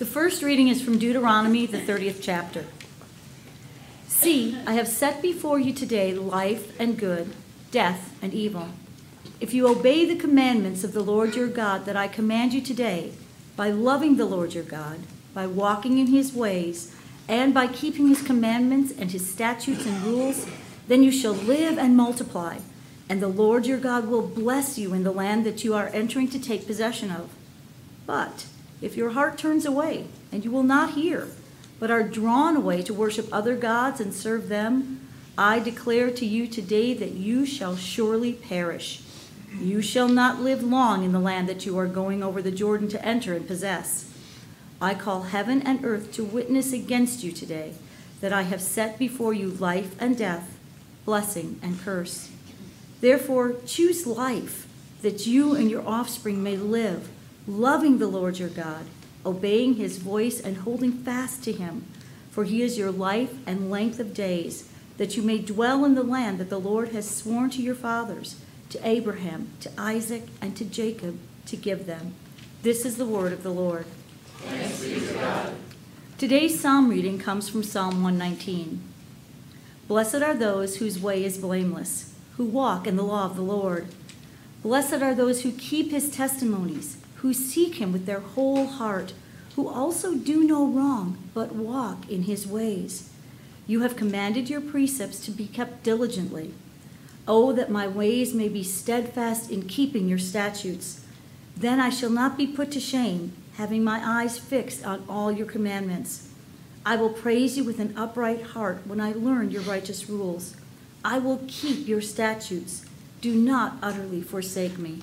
The first reading is from Deuteronomy, the 30th chapter. See, I have set before you today life and good, death and evil. If you obey the commandments of the Lord your God that I command you today, by loving the Lord your God, by walking in his ways, and by keeping his commandments and his statutes and rules, then you shall live and multiply, and the Lord your God will bless you in the land that you are entering to take possession of. But if your heart turns away, and you will not hear, but are drawn away to worship other gods and serve them, I declare to you today that you shall surely perish. You shall not live long in the land that you are going over the Jordan to enter and possess. I call heaven and earth to witness against you today that I have set before you life and death, blessing and curse. Therefore, choose life, that you and your offspring may live, loving the Lord your God, obeying his voice and holding fast to him. For he is your life and length of days, that you may dwell in the land that the Lord has sworn to your fathers, to Abraham, to Isaac, and to Jacob, to give them. This is the word of the Lord. Today's psalm reading comes from Psalm 119. Blessed are those whose way is blameless, who walk in the law of the Lord. Blessed are those who keep his testimonies, who seek him with their whole heart, who also do no wrong, but walk in his ways. You have commanded your precepts to be kept diligently. Oh, that my ways may be steadfast in keeping your statutes. Then I shall not be put to shame, having my eyes fixed on all your commandments. I will praise you with an upright heart when I learn your righteous rules. I will keep your statutes. Do not utterly forsake me.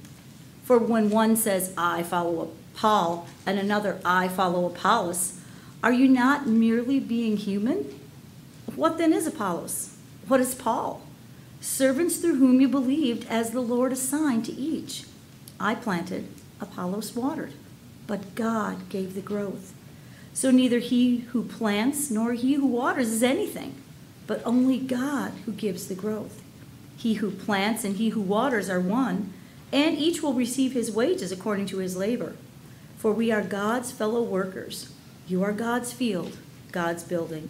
For when one says, I follow Paul, and another, I follow Apollos, are you not merely being human? What then is Apollos? What is Paul? Servants through whom you believed, as the Lord assigned to each. I planted, Apollos watered, but God gave the growth. So neither he who plants nor he who waters is anything, but only God who gives the growth. He who plants and he who waters are one, and each will receive his wages according to his labor. For we are God's fellow workers. You are God's field, God's building.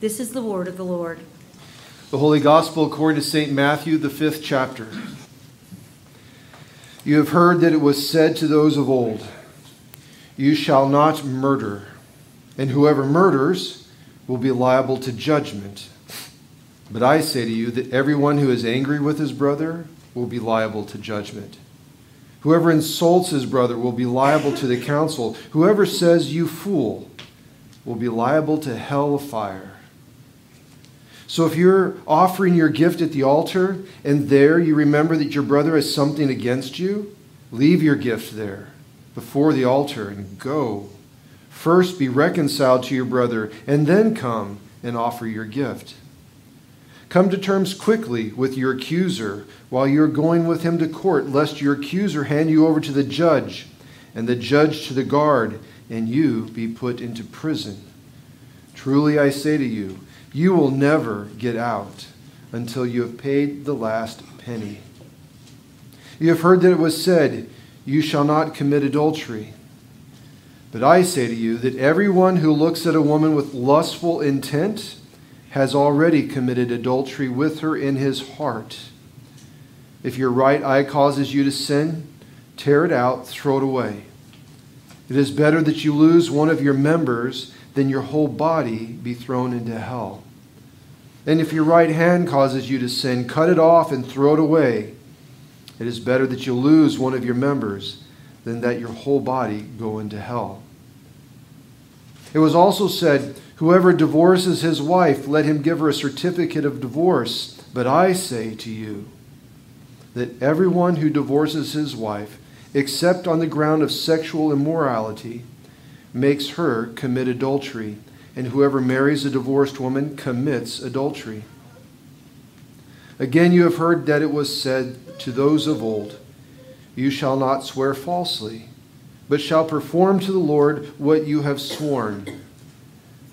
This is the word of the Lord. The Holy Gospel according to St. Matthew, the fifth chapter. You have heard that it was said to those of old, You shall not murder and whoever murders will be liable to judgment. But I say to you that everyone who is angry with his brother will be liable to judgment. Whoever insults his brother will be liable to the council. Whoever says, You fool, will be liable to hell fire. So if you're offering your gift at the altar and there you remember that your brother has something against you, leave your gift there before the altar and go First be reconciled to your brother, and then come and offer your gift. Come to terms quickly with your accuser while you're going with him to court, lest your accuser hand you over to the judge, and the judge to the guard, and you be put into prison. Truly I say to you, you will never get out until you have paid the last penny. You have heard that it was said, You shall not commit adultery. But I say to you that everyone who looks at a woman with lustful intent has already committed adultery with her in his heart. If your right eye causes you to sin, tear it out, throw it away. It is better that you lose one of your members than your whole body be thrown into hell. And if your right hand causes you to sin, cut it off and throw it away. It is better that you lose one of your members than that your whole body go into hell. It was also said, Whoever divorces his wife, let him give her a certificate of divorce. But I say to you that everyone who divorces his wife, except on the ground of sexual immorality, makes her commit adultery, and whoever marries a divorced woman commits adultery. Again, you have heard that it was said to those of old, You shall not swear falsely, but shall perform to the Lord what you have sworn.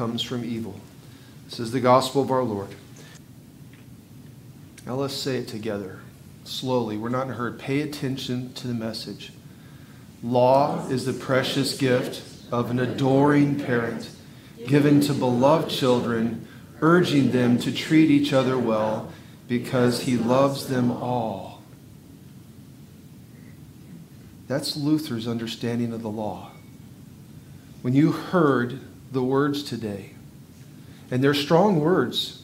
comes from evil. This is the gospel of our Lord. Now let's say it together, slowly. We're not in a hurry. Pay attention to the message. Law is the precious gift of an adoring parent given to beloved children urging them to treat each other well because he loves them all. That's Luther's understanding of the law. When you heard the words today, and they're strong words,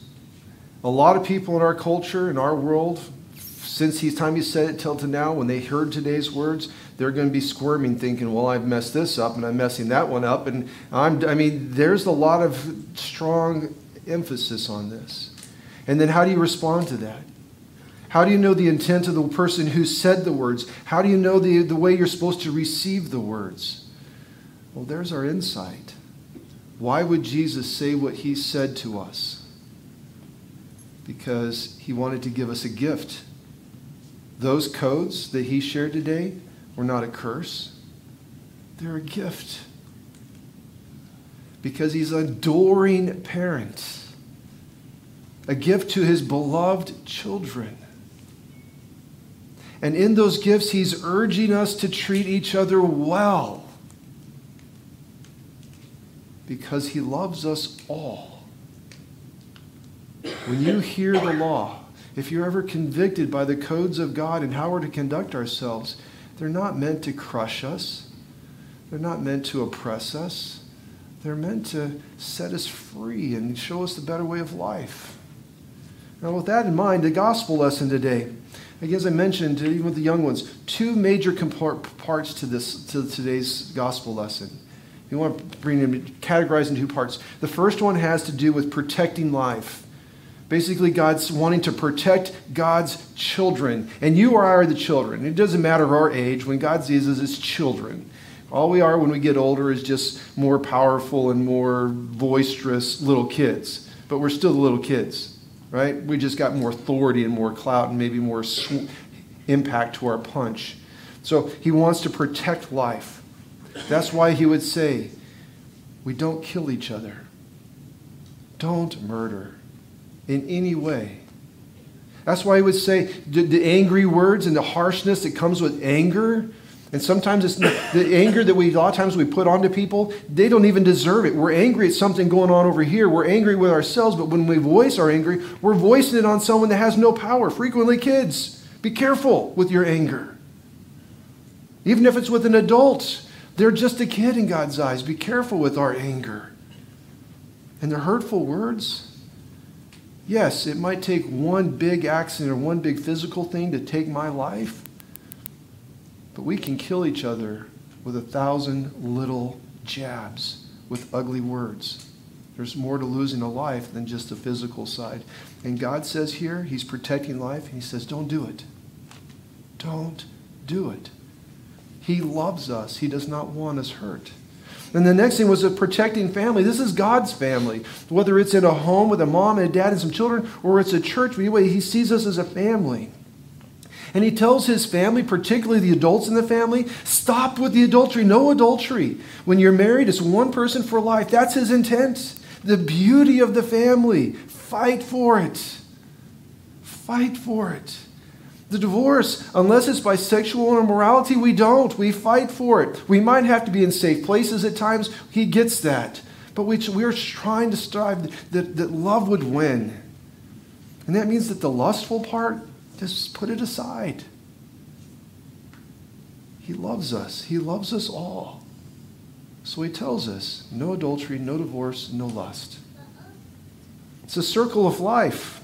a lot of people in our culture, in our world, since the time he said it till to now, when they heard today's words, they're going to be squirming, thinking, "Well, I've messed this up, and I'm messing that one up." And I'm, I mean, there's a lot of strong emphasis on this. And then how do you respond to that? How do you know the intent of the person who said the words? How do you know the, the way you're supposed to receive the words? Well, there's our insight. Why would Jesus say what he said to us? Because he wanted to give us a gift. Those codes that he shared today were not a curse, they're a gift. Because he's an adoring parent a gift to his beloved children. And in those gifts, he's urging us to treat each other well because he loves us all. When you hear the law, if you're ever convicted by the codes of God and how we're to conduct ourselves, they're not meant to crush us. They're not meant to oppress us. They're meant to set us free and show us the better way of life. Now, with that in mind, the gospel lesson today, again, as I mentioned, even with the young ones, two major parts to this to today's gospel lesson. You want to bring them categorized in two parts. The first one has to do with protecting life. Basically, God's wanting to protect God's children. And you or I are the children. It doesn't matter our age. When God sees us, it's children. All we are when we get older is just more powerful and more boisterous little kids. But we're still the little kids right? We just got more authority and more clout and maybe more sw- impact to our punch. So he wants to protect life. That's why he would say, we don't kill each other. Don't murder in any way. That's why he would say the, the angry words and the harshness that comes with anger and sometimes it's the anger that we, a lot of times we put onto people, they don't even deserve it. We're angry at something going on over here. We're angry with ourselves, but when we voice our anger, we're voicing it on someone that has no power, frequently kids. Be careful with your anger. Even if it's with an adult, they're just a kid in God's eyes. Be careful with our anger. And the hurtful words, yes, it might take one big accident or one big physical thing to take my life. But we can kill each other with a thousand little jabs with ugly words. There's more to losing a life than just the physical side. And God says here, He's protecting life, and He says, Don't do it. Don't do it. He loves us, He does not want us hurt. And the next thing was a protecting family. This is God's family. Whether it's in a home with a mom and a dad and some children, or it's a church, anyway, He sees us as a family. And he tells his family, particularly the adults in the family, stop with the adultery. No adultery. When you're married, it's one person for life. That's his intent. The beauty of the family. Fight for it. Fight for it. The divorce, unless it's by sexual immorality, we don't. We fight for it. We might have to be in safe places at times. He gets that. But we, we're trying to strive that, that love would win. And that means that the lustful part, just put it aside. He loves us. He loves us all. So he tells us no adultery, no divorce, no lust. It's a circle of life.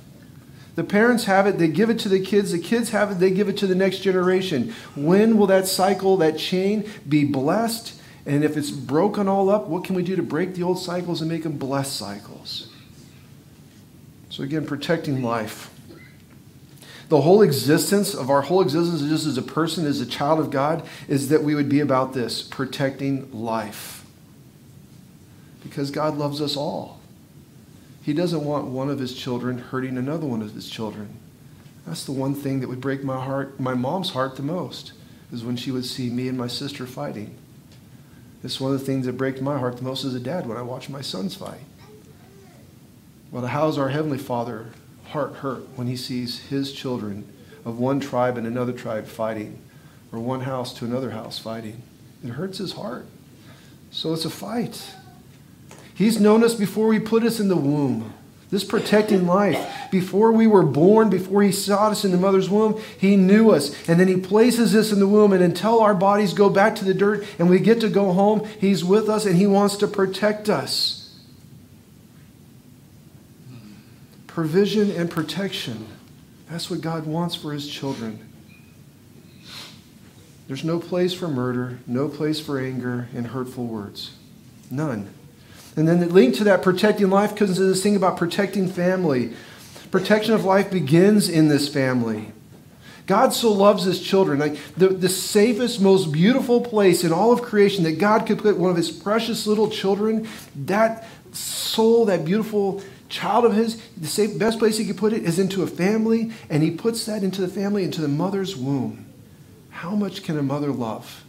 The parents have it, they give it to the kids. The kids have it, they give it to the next generation. When will that cycle, that chain, be blessed? And if it's broken all up, what can we do to break the old cycles and make them blessed cycles? So, again, protecting life. The whole existence of our whole existence, just as a person, as a child of God, is that we would be about this protecting life. Because God loves us all. He doesn't want one of his children hurting another one of his children. That's the one thing that would break my heart, my mom's heart the most, is when she would see me and my sister fighting. It's one of the things that breaks my heart the most as a dad when I watch my sons fight. Well, how's our Heavenly Father heart hurt when he sees his children of one tribe and another tribe fighting, or one house to another house fighting? It hurts his heart. So it's a fight. He's known us before He put us in the womb. This protecting life. Before we were born, before He saw us in the mother's womb, He knew us. And then He places us in the womb. And until our bodies go back to the dirt and we get to go home, He's with us and He wants to protect us. Provision and protection. That's what God wants for His children. There's no place for murder, no place for anger and hurtful words. None. And then the link to that protecting life comes to this thing about protecting family. Protection of life begins in this family. God so loves his children. Like the, the safest, most beautiful place in all of creation that God could put one of his precious little children, that soul, that beautiful child of his, the safe, best place he could put it is into a family, and he puts that into the family, into the mother's womb. How much can a mother love?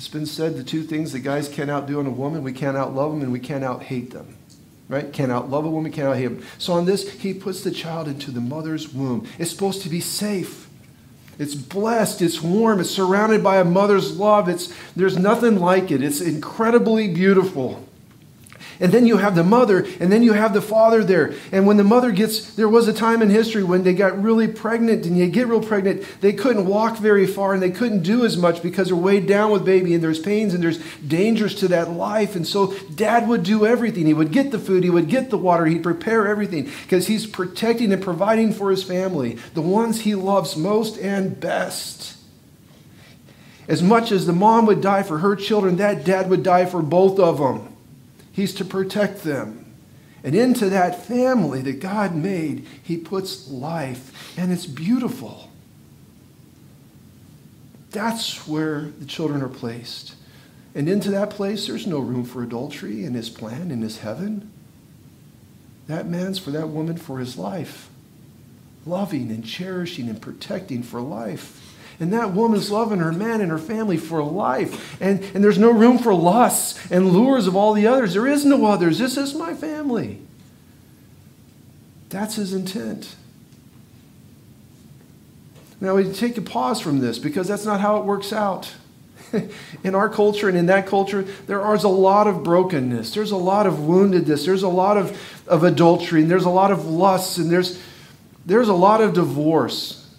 It's been said the two things that guys can't outdo in a woman we can't outlove them and we can't out hate them. Right? Can't outlove a woman, can't out hate them. So on this, he puts the child into the mother's womb. It's supposed to be safe. It's blessed, it's warm, it's surrounded by a mother's love. It's, there's nothing like it. It's incredibly beautiful. And then you have the mother, and then you have the father there. And when the mother gets, there was a time in history when they got really pregnant, and you get real pregnant, they couldn't walk very far and they couldn't do as much because they're weighed down with baby, and there's pains and there's dangers to that life. And so dad would do everything. He would get the food, he would get the water, he'd prepare everything because he's protecting and providing for his family, the ones he loves most and best. As much as the mom would die for her children, that dad would die for both of them. He's to protect them. And into that family that God made, He puts life, and it's beautiful. That's where the children are placed. And into that place, there's no room for adultery in His plan, in His heaven. That man's for that woman for his life, loving and cherishing and protecting for life. And that woman's loving her man and her family for life. And, and there's no room for lusts and lures of all the others. There is no others. This is my family. That's his intent. Now, we take a pause from this because that's not how it works out. in our culture and in that culture, there is a lot of brokenness. There's a lot of woundedness. There's a lot of, of adultery. And there's a lot of lusts. And there's, there's a lot of divorce.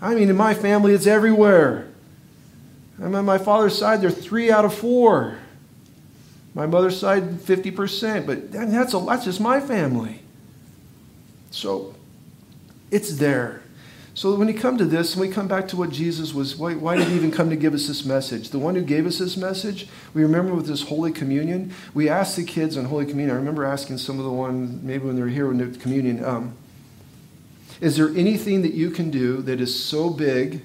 I mean, in my family, it's everywhere. I'm on my father's side, they're three out of four. My mother's side, 50%. But that's, a, that's just my family. So it's there. So when you come to this, and we come back to what Jesus was, why, why, did he even come to give us this message? The one who gave us this message, we remember with this Holy Communion, we asked the kids on Holy Communion, I remember asking some of the ones, maybe when they were here in the communion, um, is there anything that you can do that is so big,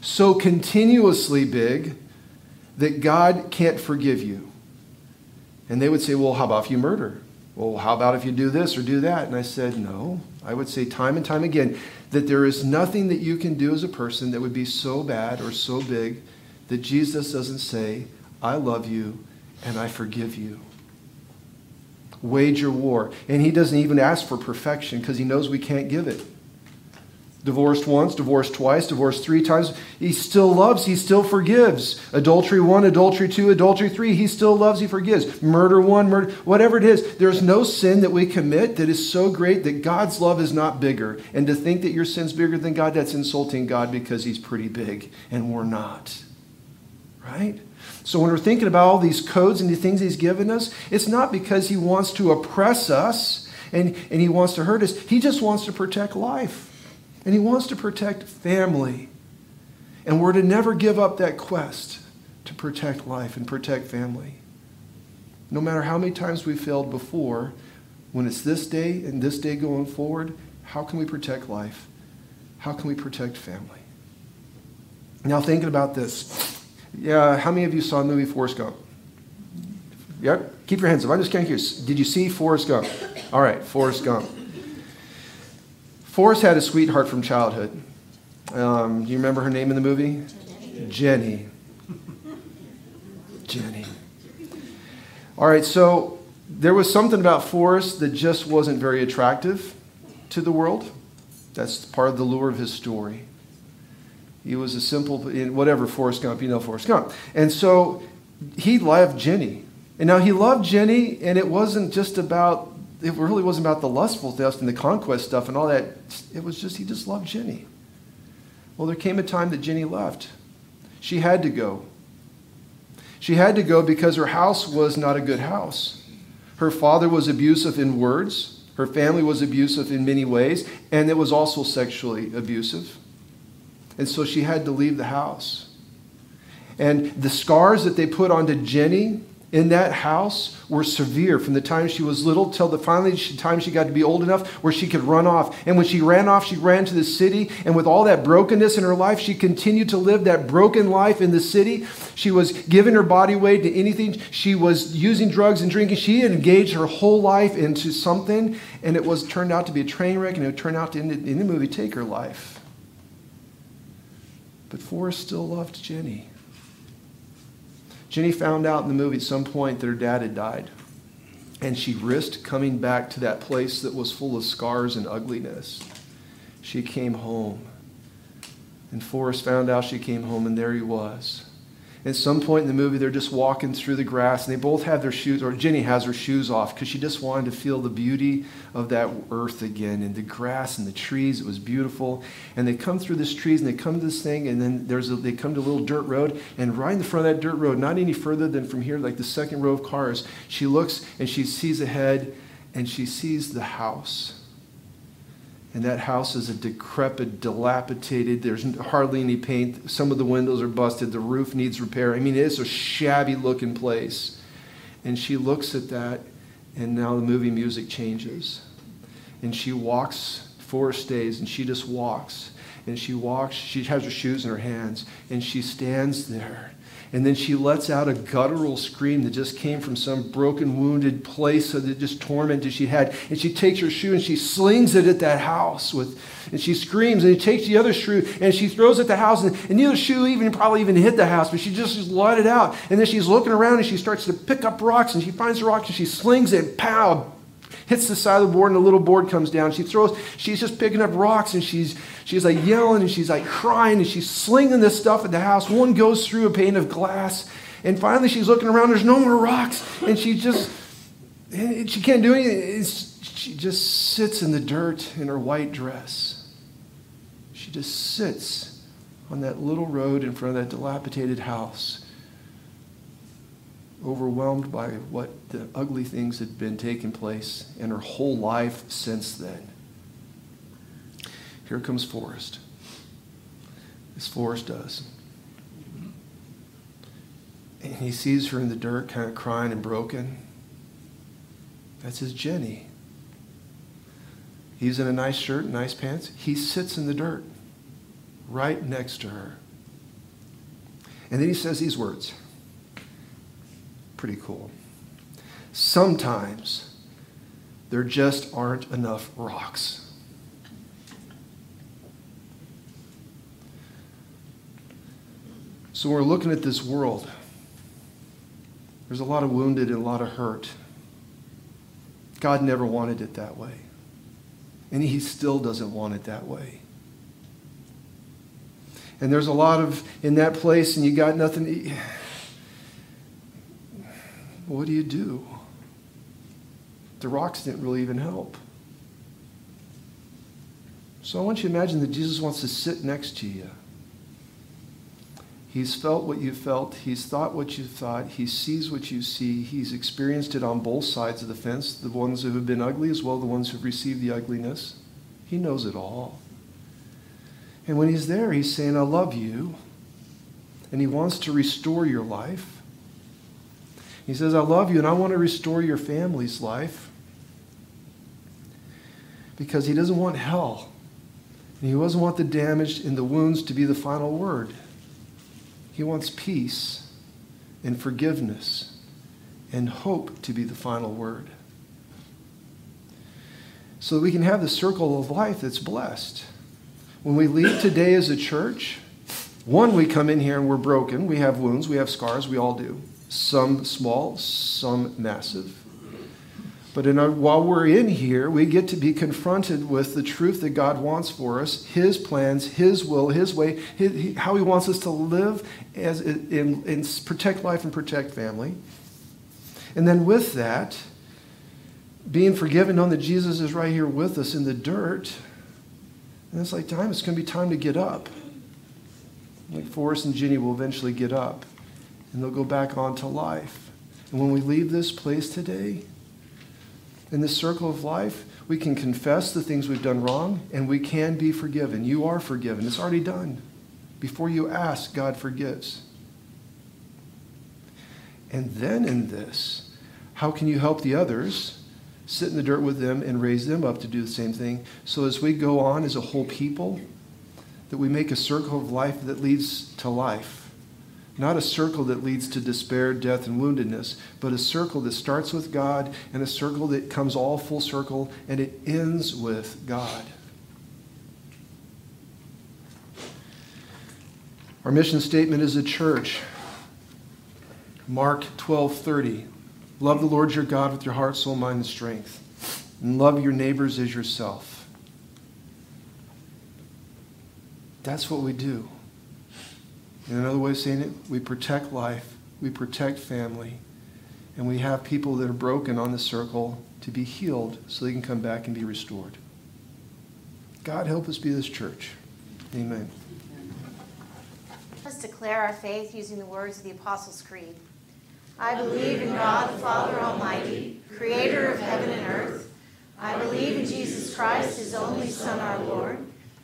so continuously big, that God can't forgive you? And they would say, Well, how about if you murder? Well, how about if you do this or do that? And I said, No. I would say time and time again that there is nothing that you can do as a person that would be so bad or so big that Jesus doesn't say, I love you and I forgive you wage your war. And he doesn't even ask for perfection because he knows we can't give it. Divorced once, divorced twice, divorced three times. He still loves, he still forgives. Adultery one, adultery two, adultery three, he still loves, he forgives. Murder one, murder, whatever it is. There's no sin that we commit that is so great that God's love is not bigger. And to think that your sin's bigger than God, that's insulting God because he's pretty big and we're not. Right? So when we're thinking about all these codes and the things he's given us, it's not because he wants to oppress us and, and he wants to hurt us. He just wants to protect life. And he wants to protect family. And we're to never give up that quest to protect life and protect family. No matter how many times we failed before, when it's this day and this day going forward, how can we protect life? How can we protect family? Now, thinking about this, yeah, how many of you saw the movie Forrest Gump? Yep, keep your hands up. I'm just kind of curious. Did you see Forrest Gump? All right, Forrest Gump. Forrest had a sweetheart from childhood. Um, do you remember her name in the movie? Jenny. Jenny. All right, so there was something about Forrest that just wasn't very attractive to the world. That's part of the lure of his story. He was a simple, whatever, Forrest Gump, you know Forrest Gump. And so he loved Jenny. And now he loved Jenny, and it wasn't just about, it really wasn't about the lustful stuff and the conquest stuff and all that. It was just, he just loved Jenny. Well, there came a time that Jenny left. She had to go. She had to go because her house was not a good house. Her father was abusive in words, her family was abusive in many ways, and it was also sexually abusive. And so she had to leave the house. And the scars that they put onto Jenny in that house were severe from the time she was little till the finally time she got to be old enough where she could run off. And when she ran off, she ran to the city. And with all that brokenness in her life, she continued to live that broken life in the city. She was giving her body away to anything. She was using drugs and drinking. She had engaged her whole life into something, and it was turned out to be a train wreck, and it turned out to, the, in the movie, take her life. But Forrest still loved Jenny. Jenny found out in the movie at some point that her dad had died. And she risked coming back to that place that was full of scars and ugliness. She came home. And Forrest found out she came home, and there he was. At some point in the movie, they're just walking through the grass, and they both have their shoes, or Jenny has her shoes off because she just wanted to feel the beauty of that earth again, and the grass and the trees. It was beautiful. And they come through this trees, and they come to this thing, and then there's a, they come to a little dirt road, and right in the front of that dirt road, not any further than from here, like the second row of cars, she looks and she sees ahead, and she sees the house and that house is a decrepit, dilapidated. There's hardly any paint. Some of the windows are busted. The roof needs repair. I mean, it's a shabby looking place. And she looks at that, and now the movie music changes. And she walks, Forrest stays, and she just walks. And she walks, she has her shoes in her hands, and she stands there and then she lets out a guttural scream that just came from some broken, wounded place that just tormented she had. And she takes her shoe and she slings it at that house with, and she screams. And she takes the other shoe and she throws it at the house. And, and the shoe even probably even hit the house, but she just, just let it out. And then she's looking around and she starts to pick up rocks and she finds the rocks and she slings it. Pow! Hits the side of the board and the little board comes down. She throws, she's just picking up rocks and she's, she's like yelling and she's like crying and she's slinging this stuff at the house. One goes through a pane of glass and finally she's looking around, there's no more rocks and she just, she can't do anything. It's, she just sits in the dirt in her white dress. She just sits on that little road in front of that dilapidated house overwhelmed by what the ugly things had been taking place in her whole life since then. Here comes Forrest. As Forrest does. And he sees her in the dirt, kind of crying and broken. That's his Jenny. He's in a nice shirt, nice pants. He sits in the dirt right next to her. And then he says these words pretty cool. Sometimes there just aren't enough rocks. So we're looking at this world. There's a lot of wounded and a lot of hurt. God never wanted it that way. And he still doesn't want it that way. And there's a lot of in that place, and you got nothing what do you do? The rocks didn't really even help. So I want you to imagine that Jesus wants to sit next to you. He's felt what you felt. He's thought what you thought. He sees what you see. He's experienced it on both sides of the fence the ones who have been ugly, as well as the ones who've received the ugliness. He knows it all. And when He's there, He's saying, I love you. And He wants to restore your life. He says, I love you, and I want to restore your family's life. Because He doesn't want hell. And He doesn't want the damage and the wounds to be the final word. He wants peace and forgiveness and hope to be the final word. So that we can have the circle of life that's blessed. When we leave today as a church, one, we come in here and we're broken. We have wounds, we have scars, we all do. Some small, some massive. But our, while we're in here, we get to be confronted with the truth that God wants for us, His plans, His will, His way, his, how He wants us to live as in, in protect life and protect family. And then with that, being forgiven, knowing that Jesus is right here with us in the dirt, and it's like time. It's going to be time to get up. Like Forrest and Jenny will eventually get up, and they'll go back on to life. And when we leave this place today, in this circle of life, we can confess the things we've done wrong and we can be forgiven. You are forgiven. It's already done. Before you ask, God forgives. And then in this, how can you help the others? Sit in the dirt with them and raise them up to do the same thing. So as we go on as a whole people, that we make a circle of life that leads to life not a circle that leads to despair, death, and woundedness, but a circle that starts with God and a circle that comes all full circle and it ends with God. Our mission statement is a church. Mark 12:30. Love the Lord your God with your heart, soul, mind, and strength. And love your neighbors as yourself. That's what we do. In another way of saying it, we protect life, we protect family, and we have people that are broken on the circle to be healed so they can come back and be restored. God help us be this church. Amen. Let's declare our faith using the words of the Apostles' Creed. I believe in God the Father Almighty, creator of heaven and earth. I believe in Jesus Christ, his only Son, our Lord.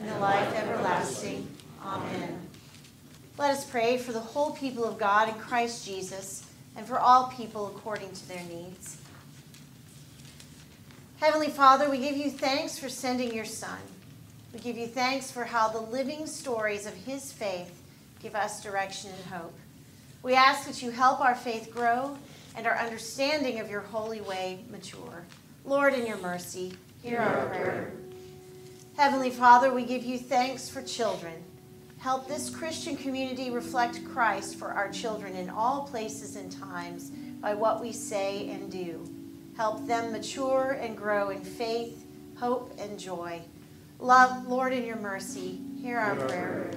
and the life everlasting. Amen. Let us pray for the whole people of God in Christ Jesus and for all people according to their needs. Heavenly Father, we give you thanks for sending your Son. We give you thanks for how the living stories of his faith give us direction and hope. We ask that you help our faith grow and our understanding of your holy way mature. Lord, in your mercy, hear our prayer. Heavenly Father, we give you thanks for children. Help this Christian community reflect Christ for our children in all places and times by what we say and do. Help them mature and grow in faith, hope, and joy. Love, Lord, in your mercy, hear our prayer.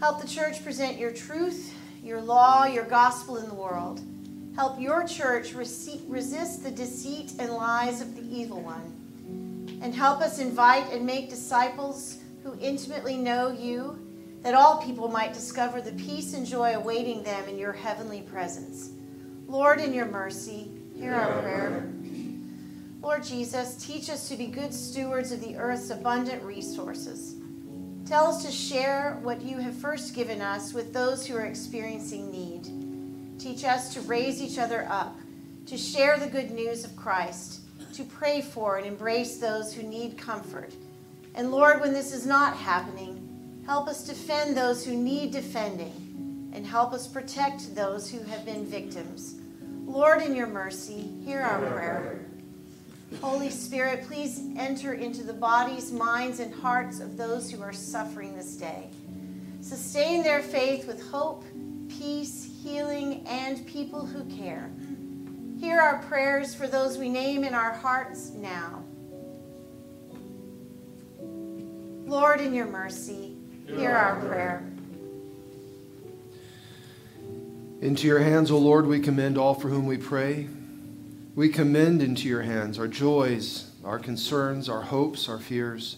Help the church present your truth, your law, your gospel in the world. Help your church resist the deceit and lies of the evil one. And help us invite and make disciples who intimately know you, that all people might discover the peace and joy awaiting them in your heavenly presence. Lord, in your mercy, hear our prayer. Lord Jesus, teach us to be good stewards of the earth's abundant resources. Tell us to share what you have first given us with those who are experiencing need. Teach us to raise each other up, to share the good news of Christ, to pray for and embrace those who need comfort and Lord, when this is not happening, help us defend those who need defending and help us protect those who have been victims. Lord, in your mercy, hear our prayer. Holy Spirit, please enter into the bodies, minds, and hearts of those who are suffering this day. Sustain their faith with hope, peace, healing, and people who care. Hear our prayers for those we name in our hearts now. Lord, in your mercy, hear our prayer. Into your hands, O Lord, we commend all for whom we pray. We commend into your hands our joys, our concerns, our hopes, our fears.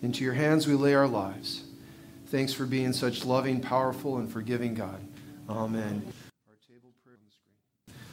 Into your hands we lay our lives. Thanks for being such loving, powerful, and forgiving God. Amen. Our table prayer on the screen.